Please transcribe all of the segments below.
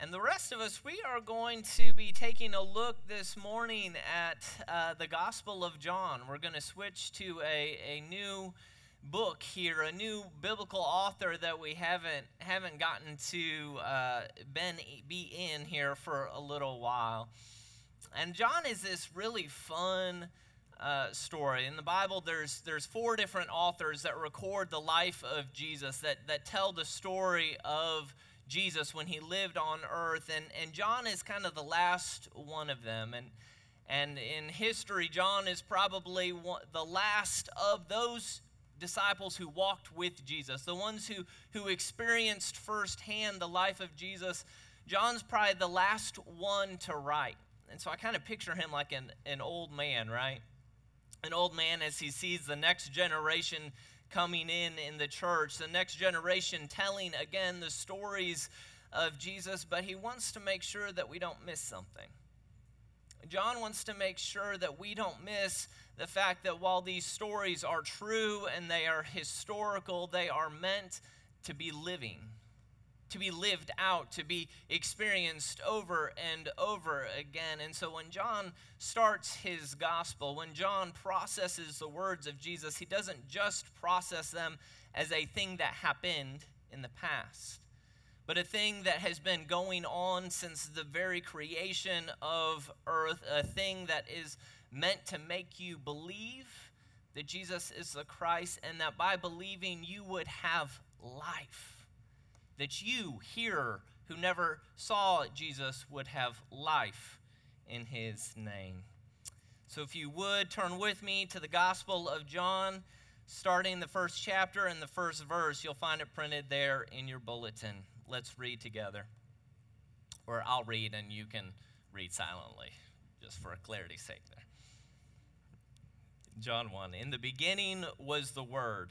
And the rest of us, we are going to be taking a look this morning at uh, the Gospel of John. We're going to switch to a, a new book here, a new biblical author that we haven't haven't gotten to uh, been be in here for a little while. And John is this really fun uh, story in the Bible. There's there's four different authors that record the life of Jesus that that tell the story of Jesus when he lived on earth. And, and John is kind of the last one of them. And, and in history, John is probably one, the last of those disciples who walked with Jesus, the ones who, who experienced firsthand the life of Jesus. John's probably the last one to write. And so I kind of picture him like an, an old man, right? An old man as he sees the next generation coming in in the church, the next generation telling again the stories of Jesus, but he wants to make sure that we don't miss something. John wants to make sure that we don't miss the fact that while these stories are true and they are historical, they are meant to be living to be lived out, to be experienced over and over again. And so when John starts his gospel, when John processes the words of Jesus, he doesn't just process them as a thing that happened in the past, but a thing that has been going on since the very creation of earth, a thing that is meant to make you believe that Jesus is the Christ and that by believing you would have life that you here who never saw Jesus would have life in his name. So if you would turn with me to the Gospel of John, starting the first chapter and the first verse, you'll find it printed there in your bulletin. Let's read together. Or I'll read and you can read silently, just for clarity's sake there. John 1 In the beginning was the Word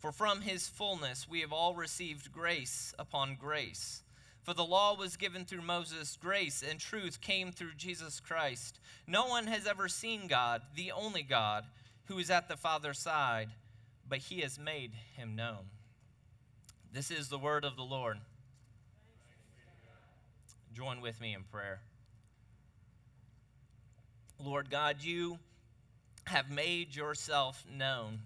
For from his fullness we have all received grace upon grace. For the law was given through Moses, grace and truth came through Jesus Christ. No one has ever seen God, the only God, who is at the Father's side, but he has made him known. This is the word of the Lord. Join with me in prayer. Lord God, you have made yourself known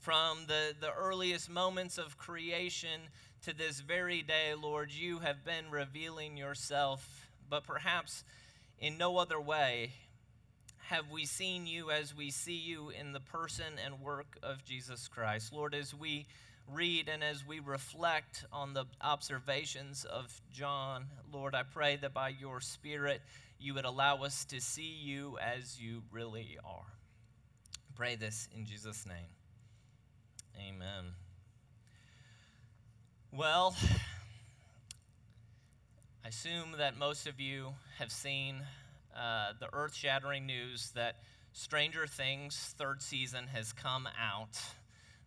from the, the earliest moments of creation to this very day, Lord, you have been revealing yourself, but perhaps in no other way have we seen you as we see you in the person and work of Jesus Christ. Lord, as we read and as we reflect on the observations of John, Lord, I pray that by your Spirit you would allow us to see you as you really are. Pray this in Jesus' name. Amen. Well, I assume that most of you have seen uh, the earth shattering news that Stranger Things third season has come out.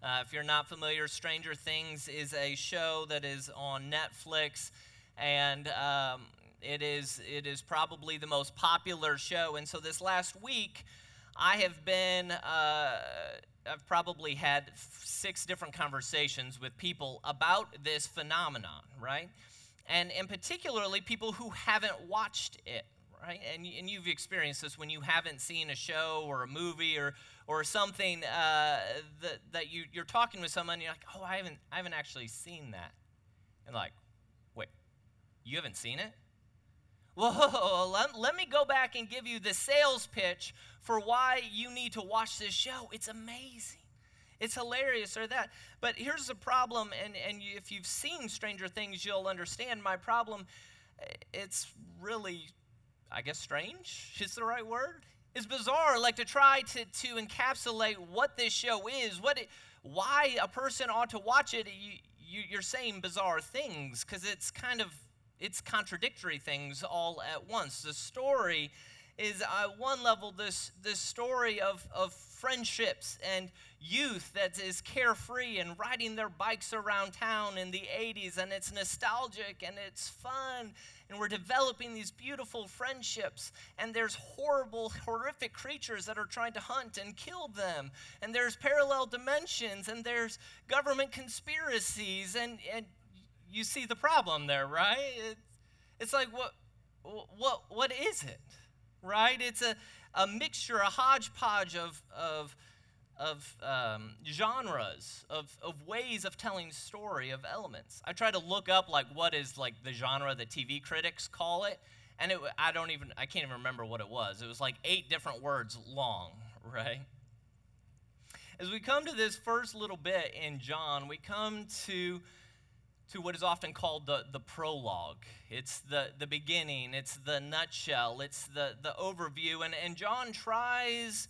Uh, if you're not familiar, Stranger Things is a show that is on Netflix, and um, it is it is probably the most popular show. And so this last week, I have been, uh, I've probably had six different conversations with people about this phenomenon, right? And, and particularly people who haven't watched it, right? And, and you've experienced this when you haven't seen a show or a movie or, or something uh, that, that you, you're talking with someone, and you're like, oh, I haven't, I haven't actually seen that. And like, wait, you haven't seen it? Whoa, let, let me go back and give you the sales pitch for why you need to watch this show. It's amazing. It's hilarious or that. But here's the problem, and, and if you've seen Stranger Things, you'll understand my problem. It's really, I guess, strange is the right word. It's bizarre, like to try to, to encapsulate what this show is, what it, why a person ought to watch it. You, you, you're saying bizarre things because it's kind of it's contradictory things all at once. The story is at one level this, this story of, of friendships and youth that is carefree and riding their bikes around town in the 80s, and it's nostalgic and it's fun, and we're developing these beautiful friendships. And there's horrible, horrific creatures that are trying to hunt and kill them, and there's parallel dimensions, and there's government conspiracies, and, and you see the problem there, right? It's, it's like, what, what, what is it, right? It's a, a mixture, a hodgepodge of, of, of um, genres, of, of ways of telling story, of elements. I try to look up, like, what is, like, the genre that TV critics call it, and it, I don't even, I can't even remember what it was. It was like eight different words long, right? As we come to this first little bit in John, we come to to what is often called the, the prologue. It's the, the beginning, it's the nutshell, it's the, the overview. And, and John tries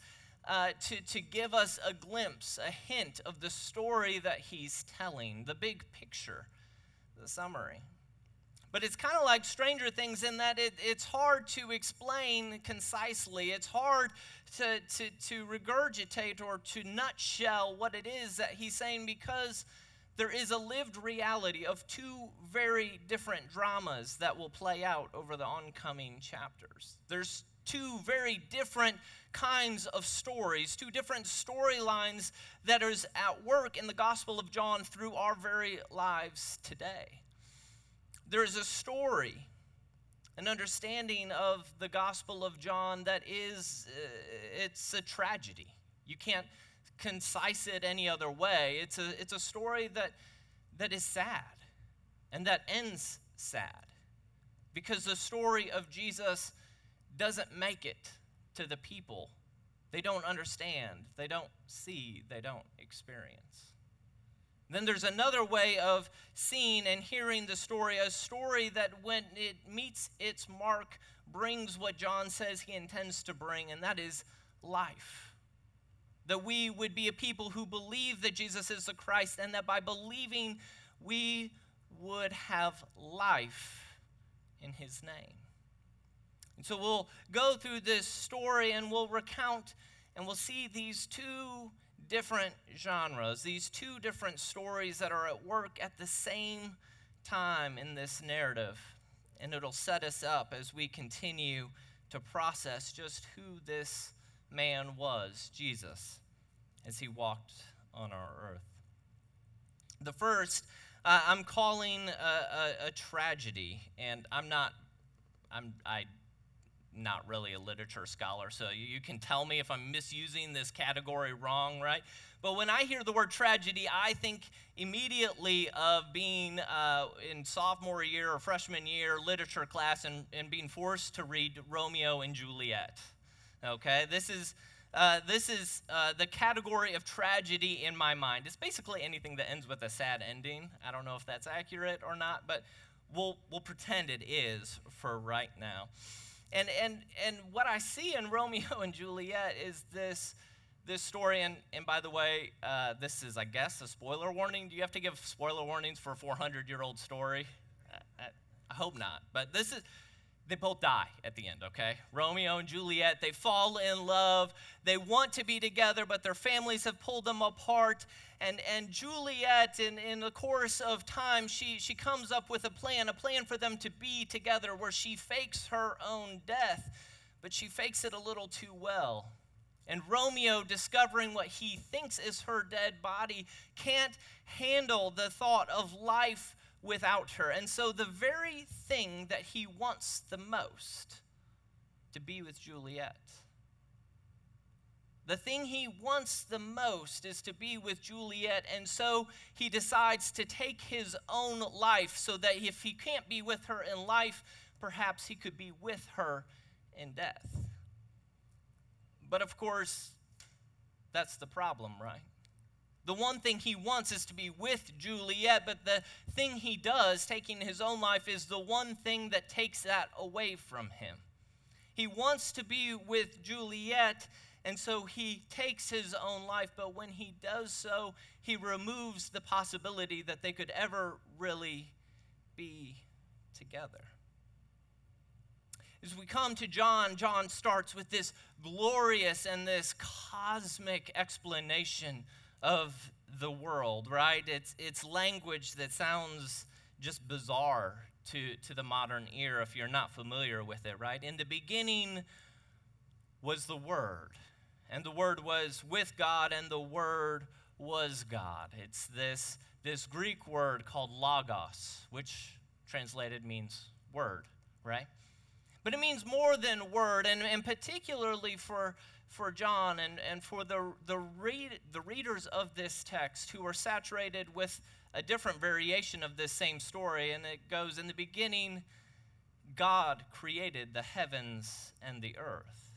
uh, to, to give us a glimpse, a hint of the story that he's telling, the big picture, the summary. But it's kind of like Stranger Things in that it, it's hard to explain concisely. It's hard to, to, to regurgitate or to nutshell what it is that he's saying because there is a lived reality of two very different dramas that will play out over the oncoming chapters. There's two very different kinds of stories, two different storylines that is at work in the Gospel of John through our very lives today. There is a story, an understanding of the Gospel of John that is, uh, it's a tragedy. You can't concise it any other way. It's a, it's a story that, that is sad and that ends sad because the story of Jesus doesn't make it to the people. They don't understand, they don't see, they don't experience. Then there's another way of seeing and hearing the story, a story that when it meets its mark brings what John says he intends to bring, and that is life that we would be a people who believe that Jesus is the Christ, and that by believing, we would have life in his name. And so we'll go through this story and we'll recount and we'll see these two different genres, these two different stories that are at work at the same time in this narrative. And it'll set us up as we continue to process just who this man was, Jesus, as he walked on our earth. The first, uh, I'm calling a, a, a, tragedy, and I'm not, I'm, I, not really a literature scholar, so you, can tell me if I'm misusing this category wrong, right? But when I hear the word tragedy, I think immediately of being uh, in sophomore year or freshman year literature class and, and being forced to read Romeo and Juliet. Okay, this is uh, this is uh, the category of tragedy in my mind. It's basically anything that ends with a sad ending. I don't know if that's accurate or not, but we'll, we'll pretend it is for right now. And, and, and what I see in Romeo and Juliet is this, this story. And, and by the way, uh, this is, I guess, a spoiler warning. Do you have to give spoiler warnings for a 400 year old story? I, I hope not. But this is they both die at the end, okay? Romeo and Juliet, they fall in love. They want to be together, but their families have pulled them apart. And, and Juliet, in, in the course of time, she, she comes up with a plan, a plan for them to be together where she fakes her own death, but she fakes it a little too well. And Romeo, discovering what he thinks is her dead body, can't handle the thought of life without her. And so, the very thing that he wants the most to be with Juliet. The thing he wants the most is to be with Juliet, and so he decides to take his own life so that if he can't be with her in life, perhaps he could be with her in death. But of course, that's the problem, right? The one thing he wants is to be with Juliet, but the thing he does, taking his own life, is the one thing that takes that away from him. He wants to be with Juliet, and so he takes his own life, but when he does so, he removes the possibility that they could ever really be together. As we come to John, John starts with this glorious and this cosmic explanation of the world, right? It's, it's language that sounds just bizarre to, to the modern ear if you're not familiar with it, right? In the beginning was the Word, and the Word was with God, and the Word was God. It's this, this Greek word called logos, which translated means word, right? But it means more than word, and, and particularly for, for John and, and for the, the, read, the readers of this text who are saturated with a different variation of this same story. And it goes In the beginning, God created the heavens and the earth.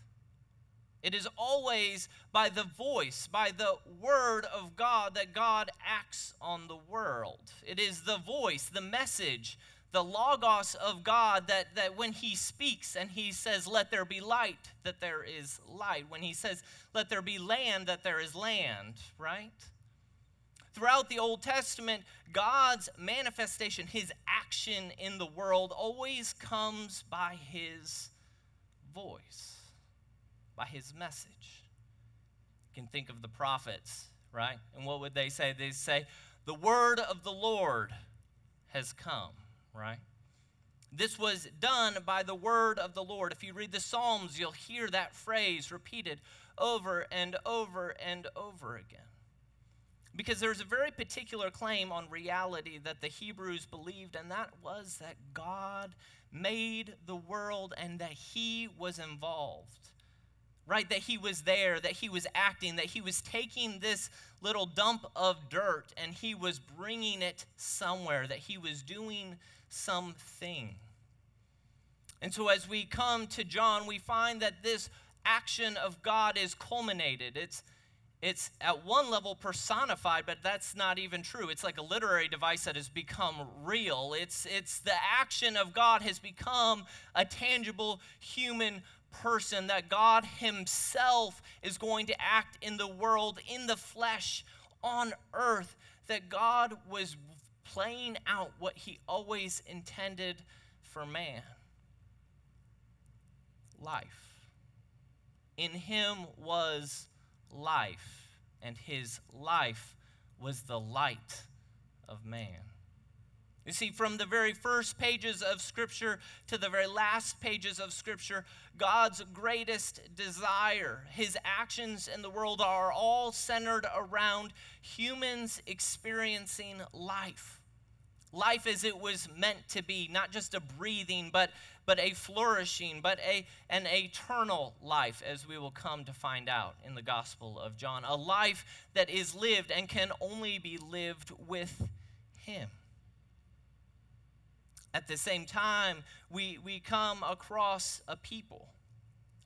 It is always by the voice, by the word of God, that God acts on the world. It is the voice, the message, the logos of God that, that when he speaks and he says, Let there be light, that there is light. When he says, Let there be land, that there is land, right? Throughout the Old Testament, God's manifestation, his action in the world, always comes by his voice, by his message. You can think of the prophets, right? And what would they say? They say, The word of the Lord has come right? This was done by the word of the Lord. If you read the Psalms, you'll hear that phrase repeated over and over and over again. Because there's a very particular claim on reality that the Hebrews believed, and that was that God made the world and that He was involved right? That he was there, that he was acting, that he was taking this little dump of dirt and he was bringing it somewhere, that he was doing something. And so as we come to John, we find that this action of God is culminated. It's it's at one level personified, but that's not even true. It's like a literary device that has become real. It's, it's the action of God has become a tangible human person, that God Himself is going to act in the world, in the flesh, on earth, that God was playing out what He always intended for man life. In Him was life, and His life was the light of man. You see, from the very first pages of Scripture to the very last pages of Scripture, God's greatest desire, his actions in the world are all centered around humans experiencing life. Life as it was meant to be, not just a breathing, but, but a flourishing, but a, an eternal life, as we will come to find out in the Gospel of John. A life that is lived and can only be lived with Him. At the same time, we, we come across a people,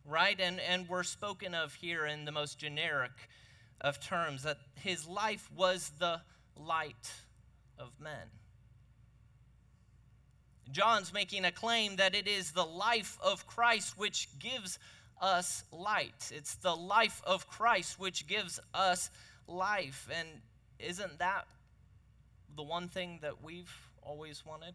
right? And, and we're spoken of here in the most generic of terms that his life was the light of men. John's making a claim that it is the life of Christ which gives us light. It's the life of Christ which gives us life. And isn't that the one thing that we've always wanted?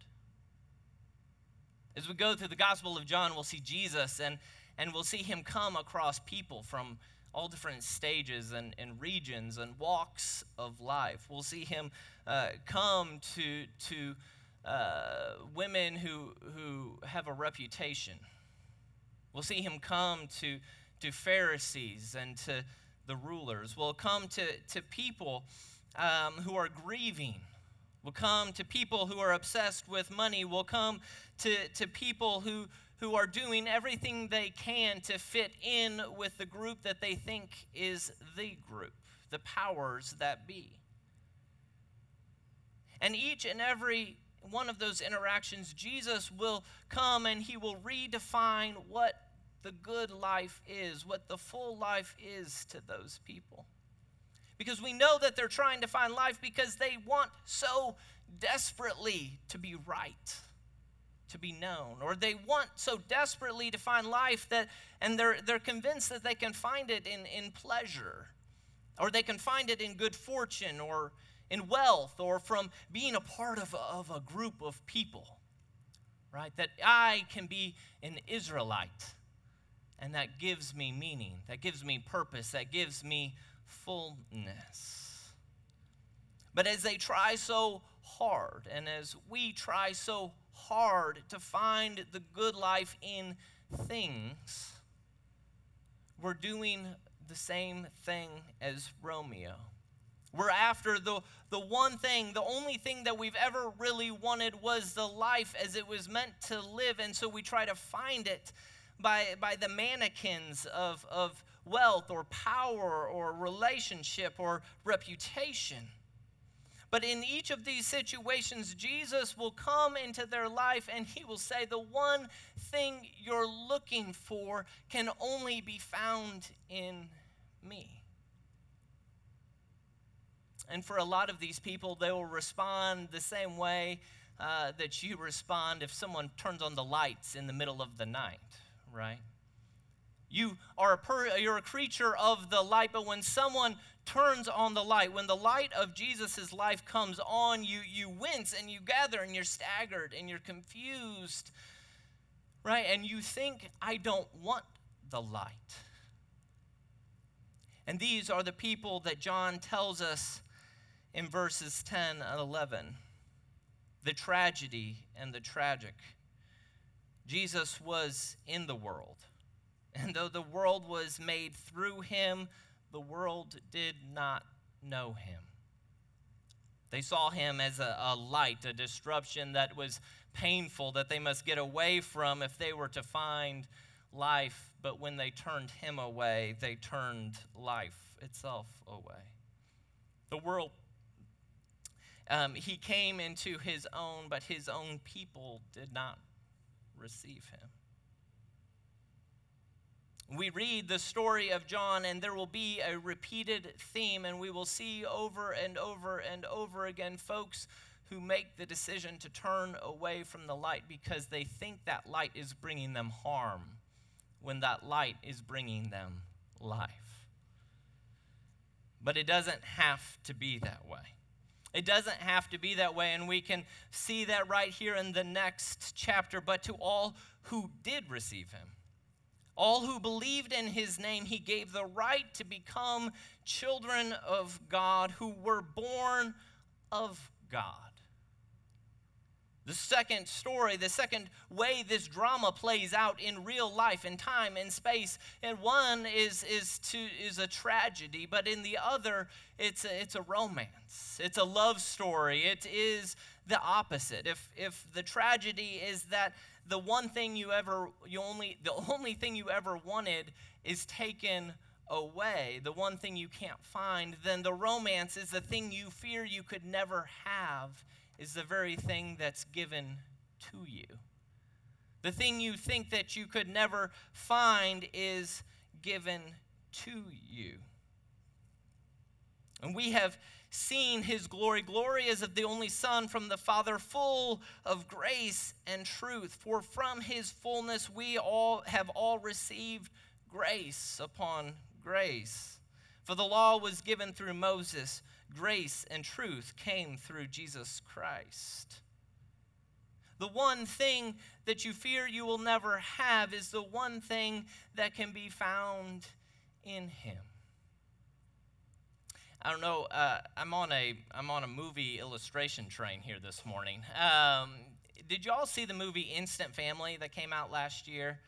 As we go through the Gospel of John, we'll see Jesus and, and we'll see him come across people from all different stages and, and regions and walks of life. We'll see him uh, come to, to uh, women who, who have a reputation. We'll see him come to, to Pharisees and to the rulers. We'll come to, to people um, who are grieving. We'll come to people who are obsessed with money. We'll come to, to people who, who are doing everything they can to fit in with the group that they think is the group, the powers that be. And each and every one of those interactions, Jesus will come and he will redefine what the good life is, what the full life is to those people. Because we know that they're trying to find life because they want so desperately to be right, to be known, or they want so desperately to find life that, and they're, they're convinced that they can find it in, in pleasure, or they can find it in good fortune, or in wealth or from being a part of a, of a group of people, right? That I can be an Israelite. And that gives me meaning, that gives me purpose, that gives me fullness. But as they try so hard, and as we try so hard to find the good life in things, we're doing the same thing as Romeo. We're after the, the one thing, the only thing that we've ever really wanted was the life as it was meant to live. And so we try to find it by, by the mannequins of, of wealth or power or relationship or reputation. But in each of these situations, Jesus will come into their life and he will say, The one thing you're looking for can only be found in me. And for a lot of these people, they will respond the same way uh, that you respond if someone turns on the lights in the middle of the night, right? You are a per, you're a creature of the light, but when someone turns on the light, when the light of Jesus' life comes on, you, you wince and you gather and you're staggered and you're confused, right? And you think, I don't want the light. And these are the people that John tells us in verses 10 and 11 the tragedy and the tragic. Jesus was in the world, and though the world was made through him, the world did not know him. They saw him as a, a, light, a disruption that was painful, that they must get away from if they were to find life. But when they turned him away, they turned life itself away. The world um, he came into his own, but his own people did not receive him. We read the story of John, and there will be a repeated theme, and we will see over and over and over again folks who make the decision to turn away from the light because they think that light is bringing them harm when that light is bringing them life. But it doesn't have to be that way. It doesn't have to be that way, and we can see that right here in the next chapter. But to all who did receive him, all who believed in his name, he gave the right to become children of God who were born of God. The second story, the second way this drama plays out in real life, in time, in space, and one is, is, to, is a tragedy, but in the other, it's a, it's a romance. It's a love story. It is the opposite. If, if the tragedy is that the one thing you ever, you only, the only thing you ever wanted is taken away, the one thing you can't find, then the romance is the thing you fear you could never have is the very thing that's given to you. The thing you think that you could never find is given to you. And we have seen his glory. Glory is of the only Son from the Father, full of grace and truth. For from his fullness we all have all received grace upon grace. For the law was given through Moses grace and truth came through Jesus Christ. The one thing that you fear you will never have is the one thing that can be found in Him. I don't know. Uh, I'm on a I'm on a movie illustration train here this morning. Um, did you all see the movie Instant Family that came out last year?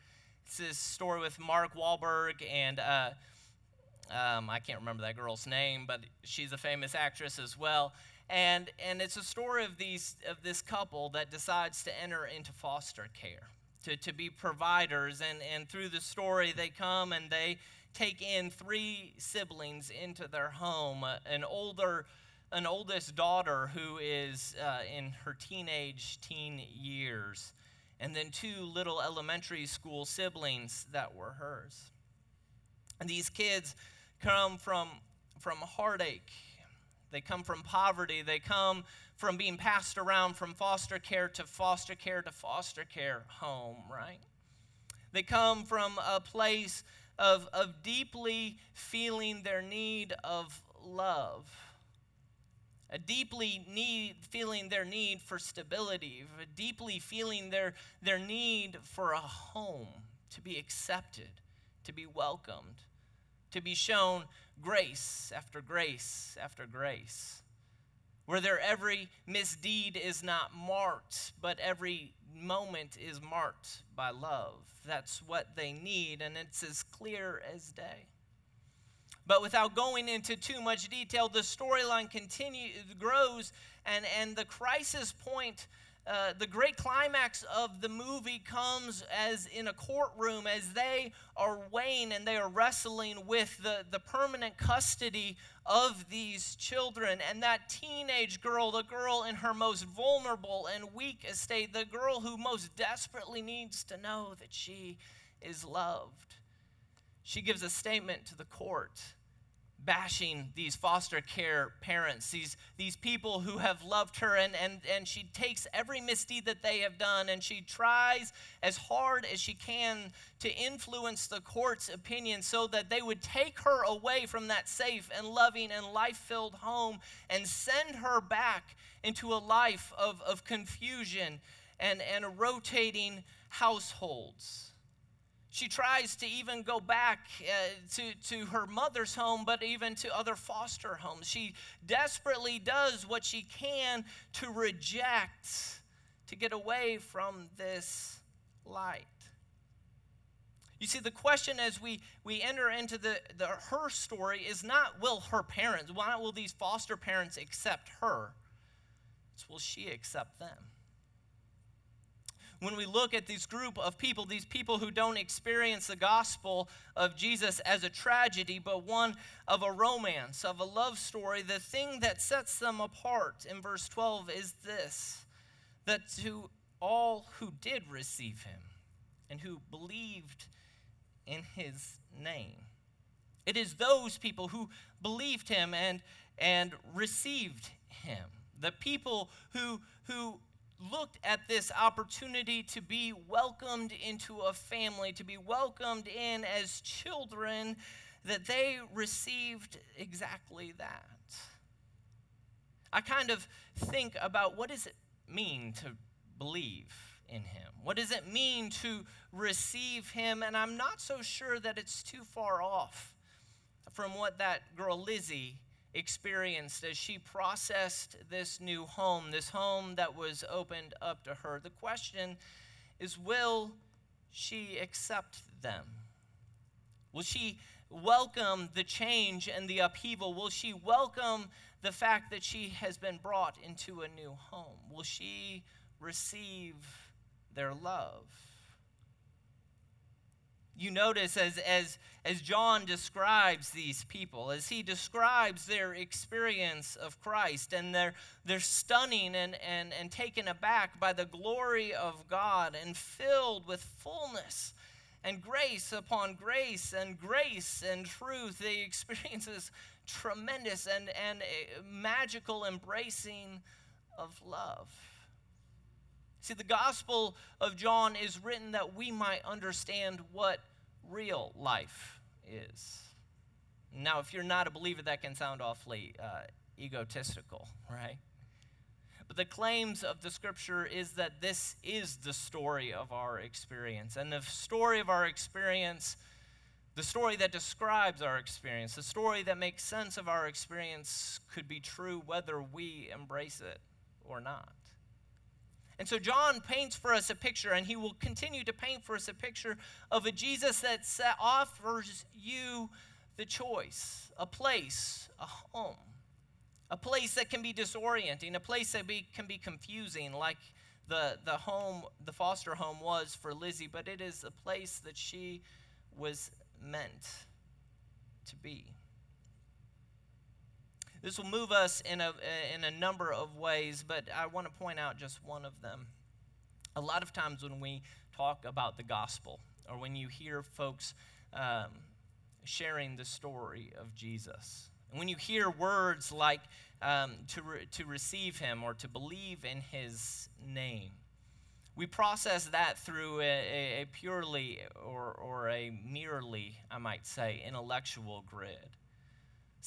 it's this story with Mark Wahlberg and uh, um, I can't remember that girl's name, but she's a famous actress as well. And, and it's a story of, these, of this couple that decides to enter into foster care, to, to be providers. And, and through the story, they come and they take in three siblings into their home an older an oldest daughter who is uh, in her teenage teen years and then two little elementary school siblings that were hers and these kids come from from heartache. They come from poverty. They come from being passed around from foster care to foster care to foster care home right? They come from a place of, of deeply feeling their need of love, a deeply need, feeling their need for stability, deeply feeling their, their need for a home, to be accepted, to be welcomed, to be shown grace after grace after grace where their every misdeed is not marked, but every moment is marked by love. That's what they need, and it's as clear as day. But without going into too much detail, the storyline continues, grows, and, and the crisis point uh, the great climax of the movie comes as in a courtroom as they are weighing and they are wrestling with the, the permanent custody of these children. And that teenage girl, the girl in her most vulnerable and weak estate, the girl who most desperately needs to know that she is loved, she gives a statement to the court bashing these foster care parents, these, these people who have loved her, and, and, and she takes every misdeed that they have done and she tries as hard as she can to influence the court's opinion so that they would take her away from that safe and loving and life filled home and send her back into a life of, of confusion and, and rotating households. She tries to even go back uh, to, to her mother's home, but even to other foster homes. She desperately does what she can to reject, to get away from this light. You see, the question as we, we enter into the, the, her story is not will her parents, why not will these foster parents accept her? It's will she accept them? When we look at this group of people, these people who don't experience the gospel of Jesus as a tragedy, but one of a romance, of a love story, the thing that sets them apart in verse 12 is this that to all who did receive him and who believed in his name, it is those people who believed him and, and received him. The people who, who looked at this opportunity to be welcomed into a family, to be welcomed in as children, that they received exactly that. I kind of think about what does it mean to believe in him? What does it mean to receive him? And I'm not so sure that it's too far off from what that girl Lizzie experienced as she processed this new home, this home that was opened up to her. The question is will she accept them? Will she welcome the change and the upheaval? Will she welcome the fact that she has been brought into a new home? Will she receive their love? You notice as, as, as John describes these people, as he describes their experience of Christ, and they're, they're stunning and, and, and taken aback by the glory of God and filled with fullness and grace upon grace and grace and truth. They experience this tremendous and, and eh, magical embracing of love. See, the Gospel of John is written that we might understand what real life is. Now, if you're not a believer, that can sound awfully uh, egotistical, right? But the claims of the scripture is that this is the story of our experience. And the story of our experience, the story that describes our experience, the story that makes sense of our experience could be true whether we embrace it or not. And so John paints for us a picture, and he will continue to paint for us a picture of a Jesus that offers you the choice, a place, a home, a place that can be disorienting, a place that be, can be confusing, like the, the home, the foster home was for Lizzie, but it is a place that she was meant to be. This will move us in a, in a number of ways, but I want to point out just one of them. A lot of times when we talk about the gospel, or when you hear folks um, sharing the story of Jesus, and when you hear words like um, to, re- to receive him or to believe in his name, we process that through a, a, purely or, or a merely, I might say, intellectual grid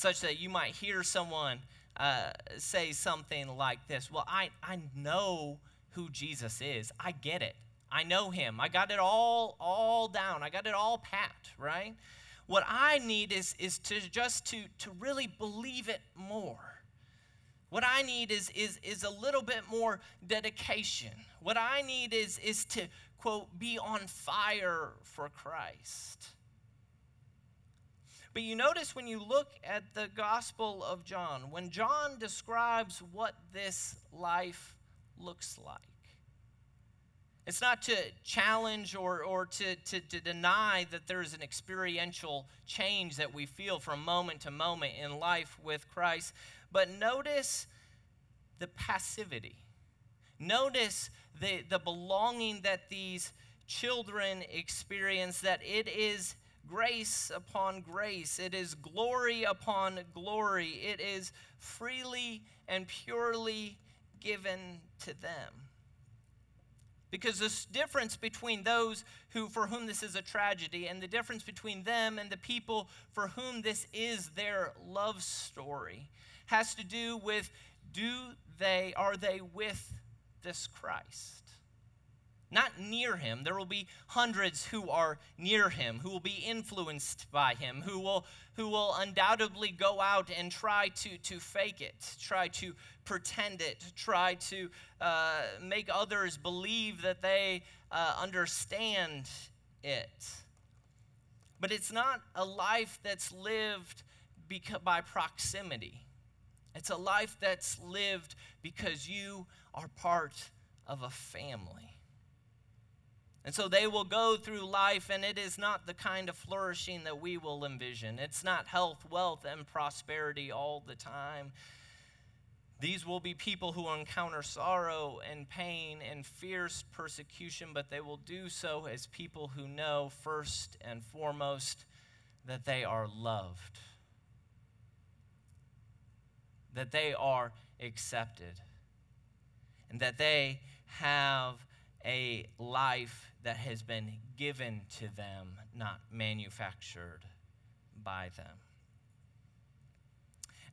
such that you might hear someone uh, say something like this Well, I, I know who Jesus is, I get it. I know him. I got it all all down. I got it all pat, right? What I need is is to just to to really believe it more. What I need is is is a little bit more dedication. What I need is is to quote be on fire for Christ. But you notice when you look at the Gospel of John, when John describes what this life looks like, it's not to challenge or, or to, to, to deny that there's an experiential change that we feel from moment to moment in life with Christ, but notice the passivity. Notice the, the belonging that these children experience, that it is grace upon grace. It is glory upon glory. It is freely and purely given to them. Because this difference between those who for whom this is a tragedy and the difference between them and the people for whom this is their love story has to do with do they are they with this Christ? Not near him. There will be hundreds who are near him, who will be influenced by him, who will, who will undoubtedly go out and try to, to fake it, try to pretend it, try to uh, make others believe that they uh, understand it. But it's not a life that's lived beca- by proximity. It's a life that's lived because you are part of a family. And so they will go through life, and it is not the kind of flourishing that we will envision. It's not health, wealth, and prosperity all the time. These will be people who encounter sorrow and pain and fierce persecution, but they will do so as people who know first and foremost that they are loved, that they are accepted, and that they have a life that has been given to them, not manufactured by them.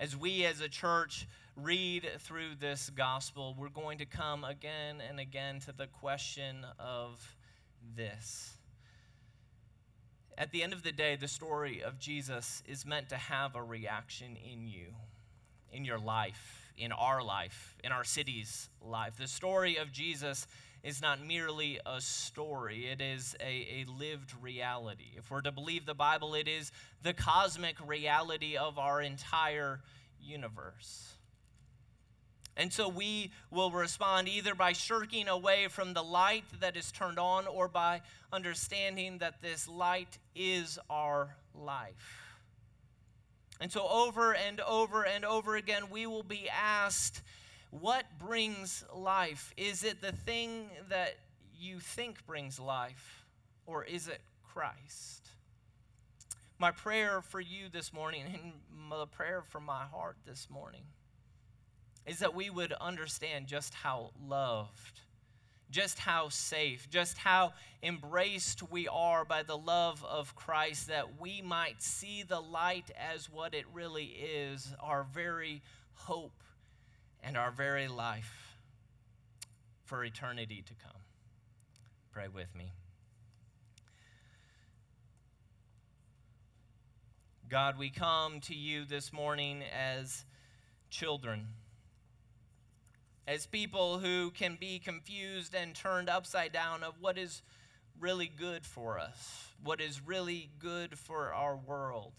As we as a church read through this gospel, we're going to come again and again to the question of this. At the end of the day, the story of Jesus is meant to have a reaction in you, in your life, in our life, in our city's life. The story of Jesus is not merely a story, it is a, a lived reality. If we're to believe the Bible, it is the cosmic reality of our entire universe. And so we will respond either by shirking away from the light that is turned on or by understanding that this light is our life. And so, over and over and over again, we will be asked what brings life? Is it the thing that you think brings life, or is it Christ? My prayer for you this morning, and the prayer from my heart this morning, is that we would understand just how loved, just how safe, just how embraced we are by the love of Christ, that we might see the light as what it really is our very hope and our very life for eternity to come. Pray with me. God, we come to you this morning as children, as people who can be confused and turned upside down of what is really good for us, what is really good for our world.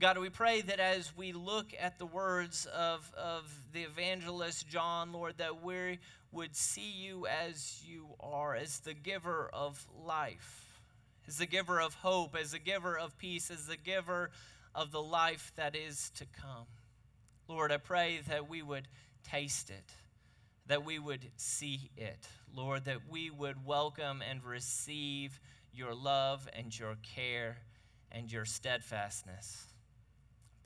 God, we pray that as we look at the words of, of the evangelist John, Lord, that we would see you as you are, as the giver of life, as the giver of hope, as the giver of peace, as the giver of the life that is to come. Lord, I pray that we would taste it, that we would see it. Lord, that we would welcome and receive your love and your care and your steadfastness.